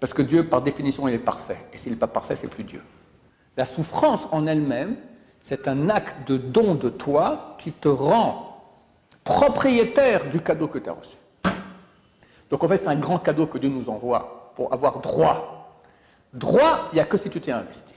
Parce que Dieu, par définition, il est parfait. Et s'il n'est pas parfait, c'est plus Dieu. La souffrance en elle-même, c'est un acte de don de toi qui te rend propriétaire du cadeau que tu as reçu. Donc en fait, c'est un grand cadeau que Dieu nous envoie pour avoir droit. Droit, il n'y a que si tu t'es investi.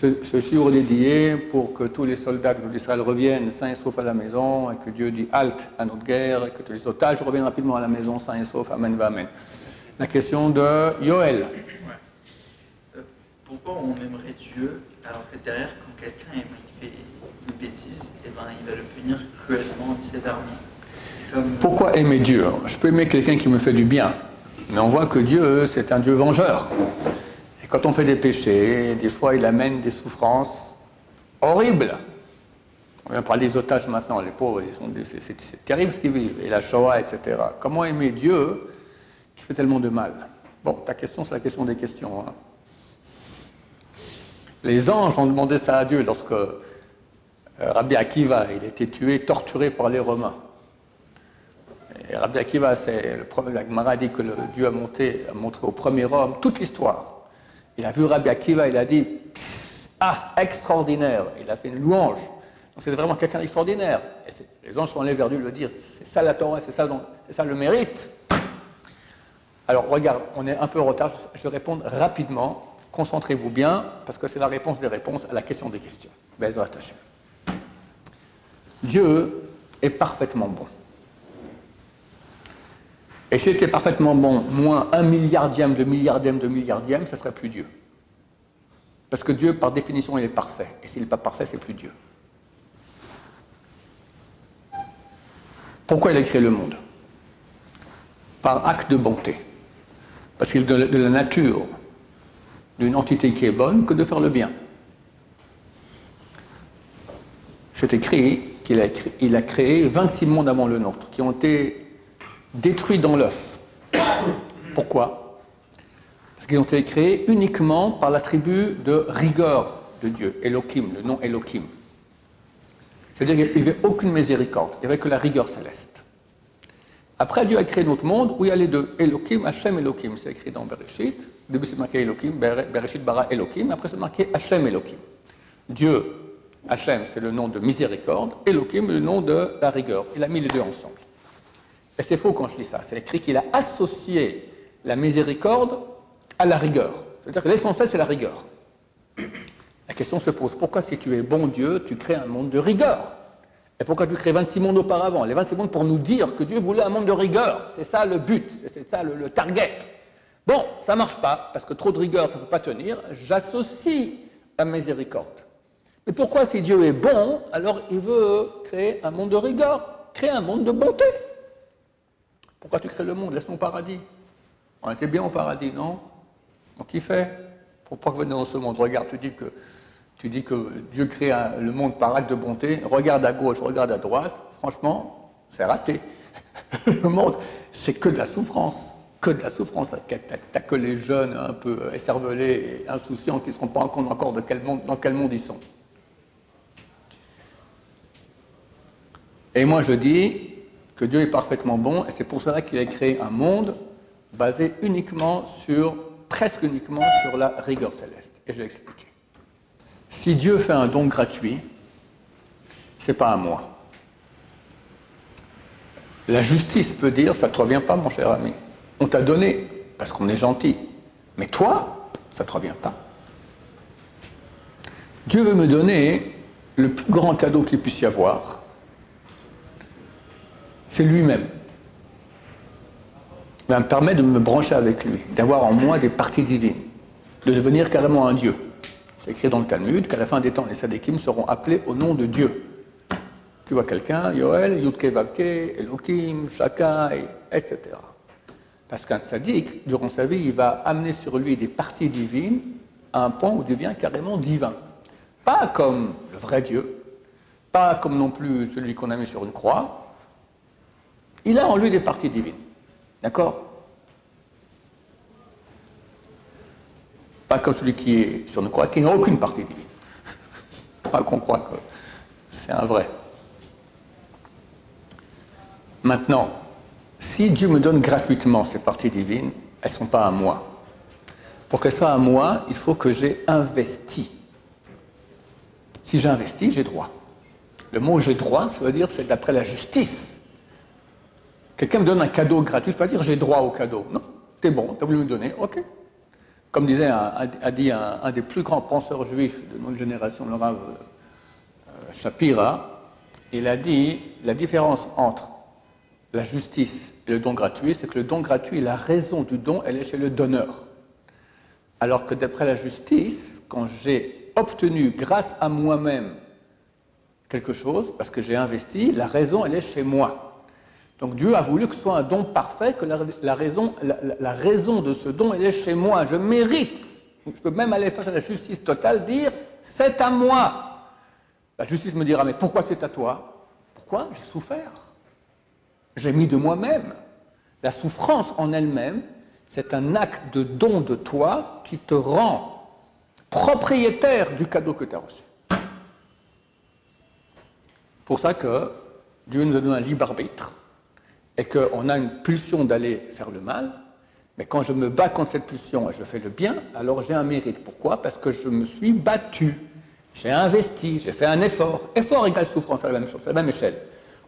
Ce, jour dédié pour que tous les soldats d'Israël reviennent sains et saufs à la maison, et que Dieu dit halte à notre guerre, et que tous les otages reviennent rapidement à la maison sains et saufs. Amen, amen. La question de Yoel. Euh, pourquoi on aimerait Dieu alors que derrière, quand quelqu'un fait une bêtise, eh ben, il va le punir cruellement, sévèrement? Comme... Pourquoi aimer Dieu? Je peux aimer quelqu'un qui me fait du bien, mais on voit que Dieu, c'est un Dieu vengeur. Quand on fait des péchés, des fois, il amène des souffrances horribles. On vient parler des otages maintenant, les pauvres, c'est terrible ce qu'ils vivent, et la Shoah, etc. Comment aimer Dieu qui fait tellement de mal? Bon, ta question, c'est la question des questions. Hein. Les anges ont demandé ça à Dieu lorsque euh, Rabbi Akiva il a été tué, torturé par les Romains. Et Rabbi Akiva, c'est le premier, la dit que Dieu a, monté, a montré au premier homme toute l'histoire il a vu Rabbi Akiva, il a dit Ah, extraordinaire Il a fait une louange. Donc c'était vraiment quelqu'un d'extraordinaire. Et les anges sont allés vers lui le dire C'est ça la Torah, c'est ça, ça, le mérite. Alors regarde, on est un peu en retard, je vais répondre rapidement. Concentrez-vous bien, parce que c'est la réponse des réponses à la question des questions. Dieu est parfaitement bon. Et si c'était parfaitement bon, moins un milliardième de milliardième de milliardième, ce serait plus Dieu. Parce que Dieu, par définition, il est parfait. Et s'il n'est pas parfait, c'est plus Dieu. Pourquoi il a créé le monde? Par acte de bonté. Parce qu'il est de la nature d'une entité qui est bonne que de faire le bien. C'est écrit qu'il a, il a créé 26 mondes avant le nôtre, qui ont été détruits dans l'œuf. Pourquoi? Parce qu'ils ont été créés uniquement par l'attribut de rigueur de Dieu, Elohim, le nom Elohim. C'est-à-dire qu'il n'y avait aucune miséricorde, il n'y avait que la rigueur céleste. Après, Dieu a créé notre monde où il y a les deux, Elohim, Hachem, Elohim. C'est écrit dans Bereshit. Au début, c'est marqué Elohim, Bereshit bara Elohim. Après, c'est marqué Hachem, Elohim. Dieu, Hachem, c'est le nom de miséricorde. Elohim, le nom de la rigueur. Il a mis les deux ensemble. Et c'est faux quand je dis ça. C'est écrit qu'il a associé la miséricorde à la rigueur. C'est-à-dire que l'essentiel, c'est la rigueur. La question se pose, pourquoi si tu es bon Dieu, tu crées un monde de rigueur? Et pourquoi tu crées 26 mondes auparavant? Les 26 mondes pour nous dire que Dieu voulait un monde de rigueur. C'est ça le but, c'est ça le, target. Bon, ça ne marche pas, parce que trop de rigueur, ça ne peut pas tenir. J'associe la miséricorde. Mais pourquoi si Dieu est bon, alors il veut créer un monde de rigueur, créer un monde de bonté? Pourquoi tu crées le monde? Laisse-nous au paradis. On était bien au paradis, non? On kiffait. Pourquoi venir dans ce monde Regarde, tu dis que, tu dis que Dieu crée le monde par acte de bonté. Regarde à gauche, regarde à droite. Franchement, c'est raté. le monde, c'est que de la souffrance. Que de la souffrance. T'as que les jeunes un peu écervelés et insouciants qui ne se rendent pas compte encore de quel monde, dans quel monde ils sont. Et moi je dis, que Dieu est parfaitement bon, et c'est pour cela qu'il a créé un monde basé uniquement sur, presque uniquement sur la rigueur céleste. Et je vais expliquer. Si Dieu fait un don gratuit, c'est pas à moi. La justice peut dire, ça ne te revient pas, mon cher ami. On t'a donné, parce qu'on est gentil. Mais toi, ça ne te revient pas. Dieu veut me donner le plus grand cadeau qu'il puisse y avoir, c'est lui-même. Ça me permet de me brancher avec lui, d'avoir en moi des parties divines, de devenir carrément un Dieu. C'est écrit dans le Talmud qu'à la fin des temps, les Sadikim seront appelés au nom de Dieu. Tu vois quelqu'un, Yoel, Yudke Vavke, Elohim, Shakai, etc. Parce qu'un Sadik, durant sa vie, il va amener sur lui des parties divines à un point où il devient carrément divin. Pas comme le vrai Dieu, pas comme non plus celui qu'on a mis sur une croix, il a en lui des parties divines. D'accord? Pas comme celui qui est sur une croix, qui n'a aucune partie divine. Pas qu'on croit que C'est un vrai. Maintenant, si Dieu me donne gratuitement ces parties divines, elles ne sont pas à moi. Pour qu'elles soient à moi, il faut que j'ai investi. Si j'investis, j'ai droit. Le mot j'ai droit, ça veut dire c'est d'après la justice. Quelqu'un me donne un cadeau gratuit, je peux pas dire j'ai droit au cadeau. Non, t'es bon, t'as voulu me donner, ok. Comme disait, a dit un, des plus grands penseurs juifs de notre génération, le Rav euh, Shapira, il a dit la différence entre la justice et le don gratuit, c'est que le don gratuit, la raison du don, elle est chez le donneur. Alors que d'après la justice, quand j'ai obtenu grâce à moi-même quelque chose, parce que j'ai investi, la raison, elle est chez moi. Donc Dieu a voulu que ce soit un don parfait, que la, raison, de ce don, elle est chez moi. Je mérite. je peux même aller face à la justice totale, dire, c'est à moi. La justice me dira, mais pourquoi c'est à toi? Pourquoi? J'ai souffert. J'ai mis de moi-même. La souffrance en elle-même, c'est un acte de don de toi qui te rend propriétaire du cadeau que tu as reçu. pour ça que Dieu nous donne un libre arbitre et qu'on a une pulsion d'aller faire le mal, mais quand je me bats contre cette pulsion et je fais le bien, alors j'ai un mérite. Pourquoi? Parce que je me suis battu, j'ai investi, j'ai fait un effort. Effort égale souffrance, c'est la même chose, c'est la même échelle.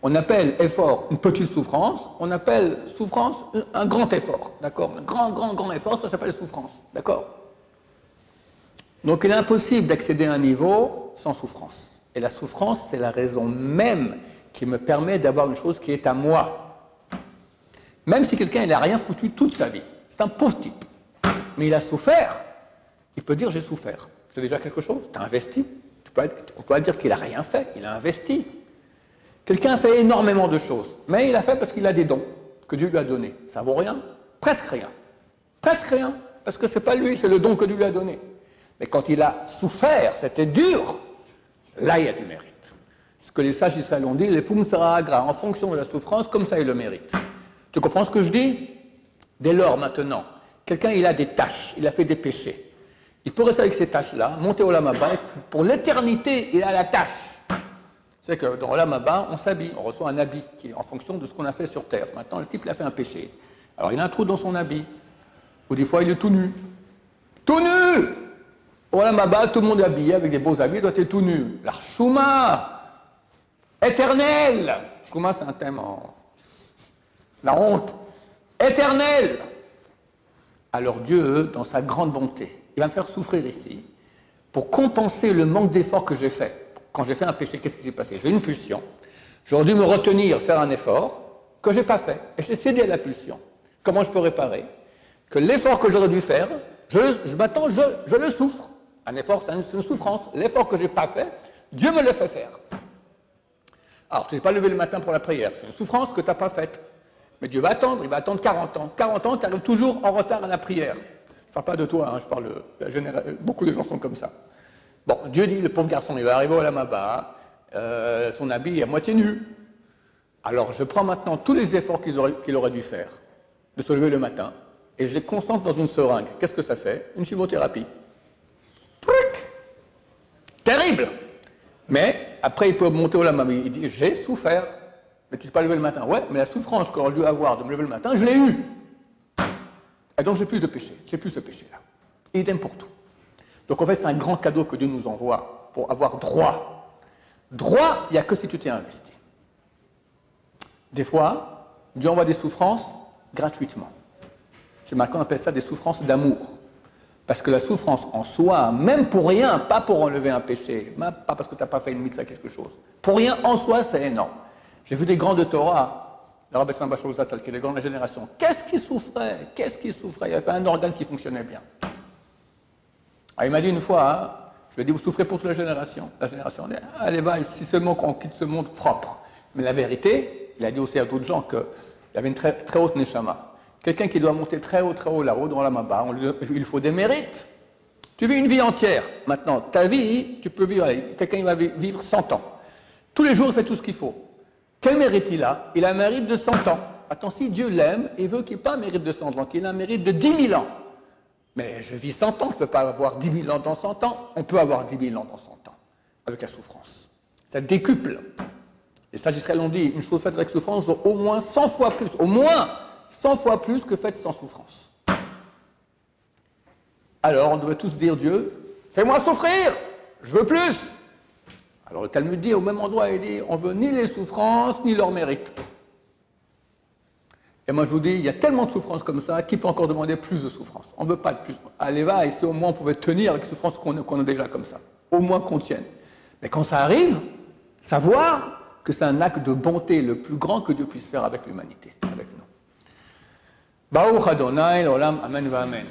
On appelle effort une petite souffrance, on appelle souffrance un grand effort, d'accord? Un grand, grand, grand effort, ça s'appelle souffrance, d'accord? Donc il est impossible d'accéder à un niveau sans souffrance. Et la souffrance, c'est la raison même qui me permet d'avoir une chose qui est à moi. Même si quelqu'un n'a rien foutu toute sa vie, c'est un pauvre type, mais il a souffert, il peut dire j'ai souffert. C'est déjà quelque chose, tu as investi. Tu peux, on peut dire qu'il n'a rien fait, il a investi. Quelqu'un fait énormément de choses, mais il a fait parce qu'il a des dons que Dieu lui a donnés. Ça vaut rien Presque rien. Presque rien, parce que ce n'est pas lui, c'est le don que Dieu lui a donné. Mais quand il a souffert, c'était dur, là il y a du mérite. Ce que les sages d'Israël ont dit, les fum sera agra, en fonction de la souffrance, comme ça il le mérite. Tu comprends ce que je dis? Dès lors, maintenant, quelqu'un il a des tâches, il a fait des péchés. Il peut rester avec ces tâches-là, monter au lamaba, pour l'éternité, il a la tâche. C'est que dans l'Amaba, on s'habille, on reçoit un habit qui est en fonction de ce qu'on a fait sur Terre. Maintenant, le type, il a fait un péché. Alors, il a un trou dans son habit. Ou des fois, il est tout nu. Tout nu Au Lamaba, tout le monde est habillé avec des beaux habits, doit être tout nu. L'archouma Éternel Chouma, c'est un thème en... La honte Éternel Alors Dieu, dans sa grande bonté, il va me faire souffrir ici pour compenser le manque d'effort que j'ai fait quand j'ai fait un péché, qu'est-ce qui s'est passé? J'ai une pulsion. J'aurais dû me retenir, faire un effort que je n'ai pas fait. Et j'ai cédé à la pulsion. Comment je peux réparer? Que l'effort que j'aurais dû faire, je, maintenant, je, le souffre. Un effort, c'est une, souffrance. L'effort que je n'ai pas fait, Dieu me le fait faire. Alors, tu n'es pas levé le matin pour la prière. C'est une souffrance que tu n'as pas faite. Mais Dieu va attendre, il va attendre 40 ans. 40 ans, tu arrives toujours en retard à la prière. Je ne parle pas de toi, hein, je parle de beaucoup de gens sont comme ça. Bon, Dieu dit, le pauvre garçon, il va arriver au Lamaba, euh, son habit est à moitié nu. Alors je prends maintenant tous les efforts qu'il aurait, dû faire, de se lever le matin, et je les concentre dans une seringue. Qu'est-ce que ça fait? Une chimiothérapie. Truc Terrible Mais après, il peut monter au Lamaba, il dit, j'ai souffert. Mais tu ne t'es pas levé le matin. Ouais, mais la souffrance que j'aurais dû avoir de me lever le matin, je l'ai eue. Et donc j'ai plus de péché, j'ai plus ce péché-là. Idem pour tout. Donc en fait, c'est un grand cadeau que Dieu nous envoie pour avoir droit. Droit, il n'y a que si tu t'es investi. Des fois, Dieu envoie des souffrances gratuitement. Chez Macron, on appelle ça des souffrances d'amour. Parce que la souffrance en soi, même pour rien, pas pour enlever un péché, pas parce que tu n'as pas fait une mitzvah quelque chose, pour rien en soi, c'est énorme. J'ai vu des grands de Torah, les grands de la génération. Qu'est-ce qui souffrait? Qu'est-ce qui souffrait? Il n'y avait pas un organe qui fonctionnait bien. Ah, il m'a dit une fois, hein, je lui ai dit, vous souffrez pour toute la génération. La génération, dit, allez, va, si seulement qu'on quitte ce monde propre. Mais la vérité, il a dit aussi à d'autres gens qu'il avait une très, très haute neshama. Quelqu'un qui doit monter très haut, très haut là-haut, dans la maba, il faut des mérites. Tu vis une vie entière. Maintenant, ta vie, tu peux vivre, quelqu'un va vivre 100 ans. Tous les jours, il fait tout ce qu'il faut. Quel mérite il a Il a un mérite de 100 ans. Attends, si Dieu l'aime, il veut qu'il n'ait pas un mérite de 100 ans, qu'il ait un mérite de 10 000 ans. Mais je vis 100 ans, je ne peux pas avoir 10 000 ans dans 100 ans. On peut avoir 10 000 ans dans 100 ans, avec la souffrance. Ça décuple. Les sages Israël ont dit une chose faite avec souffrance vaut au moins 100 fois plus, au moins 100 fois plus que faite sans souffrance. Alors on devrait tous dire Dieu, fais-moi souffrir, je veux plus. Alors le Talmud dit au même endroit, il dit on veut ni les souffrances ni leur mérite. Et moi je vous dis, il y a tellement de souffrances comme ça, qui peut encore demander plus de souffrance On ne veut pas de plus. Allez va, et si au moins on pouvait tenir avec les souffrances qu'on a déjà comme ça. Au moins qu'on tienne. Mais quand ça arrive, savoir que c'est un acte de bonté le plus grand que Dieu puisse faire avec l'humanité, avec nous. Baruch Adonai, l'olam, amen va amen.